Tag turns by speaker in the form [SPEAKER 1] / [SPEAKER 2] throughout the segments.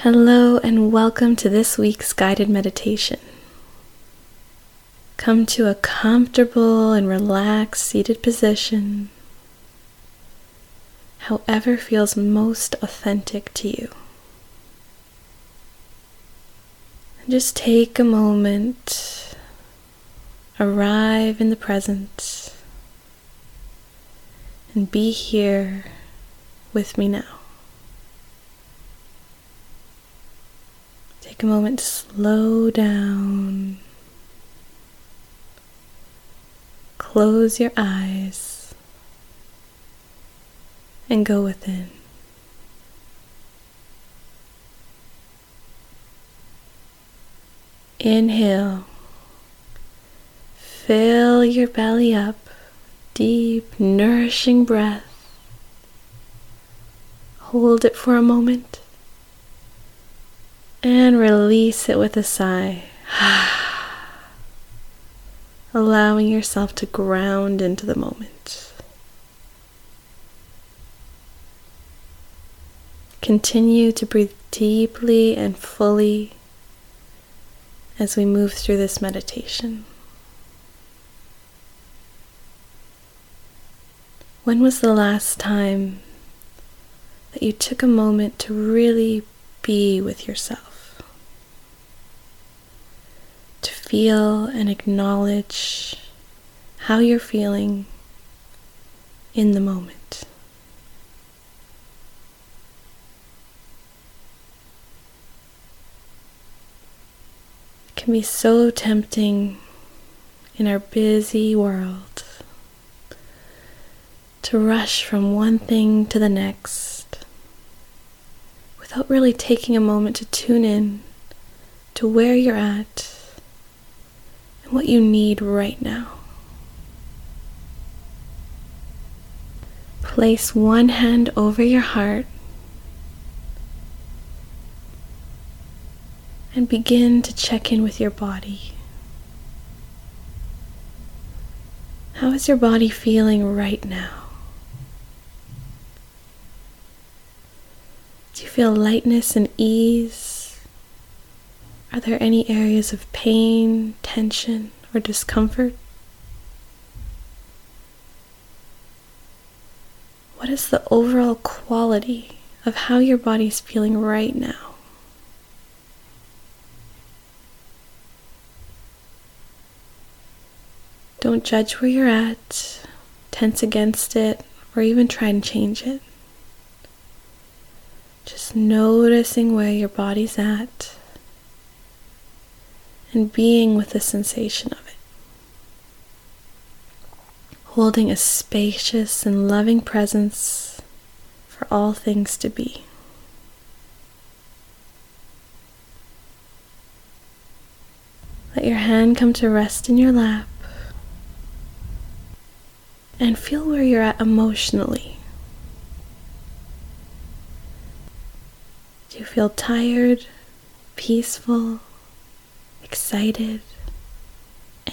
[SPEAKER 1] Hello, and welcome to this week's guided meditation. Come to a comfortable and relaxed seated position, however feels most authentic to you. And just take a moment, arrive in the present, and be here with me now. Take a moment to slow down. Close your eyes and go within. Inhale. Fill your belly up. Deep, nourishing breath. Hold it for a moment and release it with a sigh. Allowing yourself to ground into the moment. Continue to breathe deeply and fully as we move through this meditation. When was the last time that you took a moment to really be with yourself. To feel and acknowledge how you're feeling in the moment. It can be so tempting in our busy world to rush from one thing to the next without really taking a moment to tune in to where you're at and what you need right now. Place one hand over your heart and begin to check in with your body. How is your body feeling right now? Do you feel lightness and ease? Are there any areas of pain, tension, or discomfort? What is the overall quality of how your body's feeling right now? Don't judge where you're at, tense against it, or even try and change it. Just noticing where your body's at and being with the sensation of it. Holding a spacious and loving presence for all things to be. Let your hand come to rest in your lap and feel where you're at emotionally. Do you feel tired, peaceful, excited,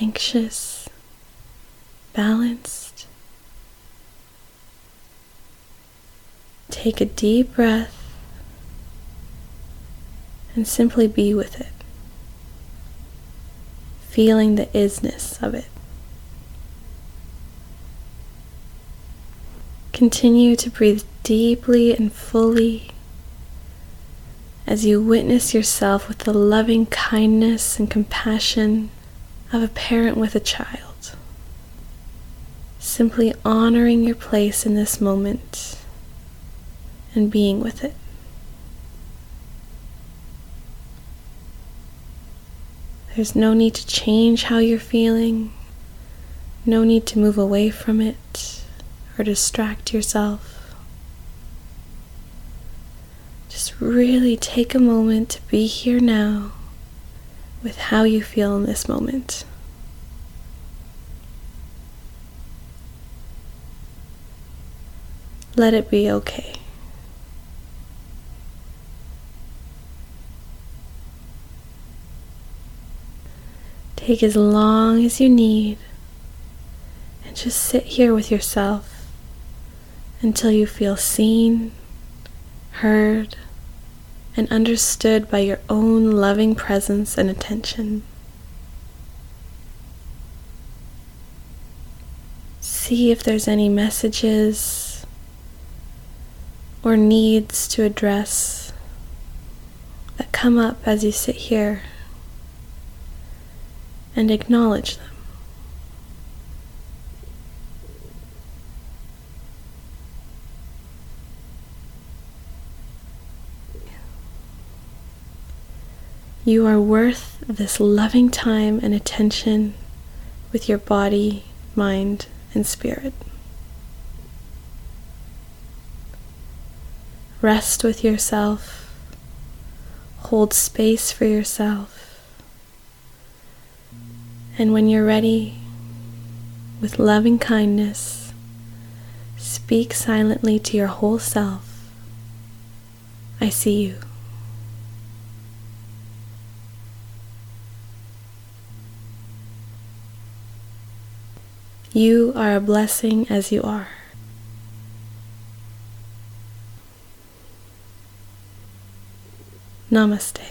[SPEAKER 1] anxious, balanced? Take a deep breath and simply be with it, feeling the isness of it. Continue to breathe deeply and fully as you witness yourself with the loving kindness and compassion of a parent with a child. Simply honoring your place in this moment and being with it. There's no need to change how you're feeling, no need to move away from it or distract yourself. Just really take a moment to be here now with how you feel in this moment. Let it be okay. Take as long as you need and just sit here with yourself until you feel seen, heard, and understood by your own loving presence and attention. See if there's any messages or needs to address that come up as you sit here and acknowledge them. You are worth this loving time and attention with your body, mind, and spirit. Rest with yourself, hold space for yourself, and when you're ready, with loving kindness, speak silently to your whole self I see you. You are a blessing as you are. Namaste.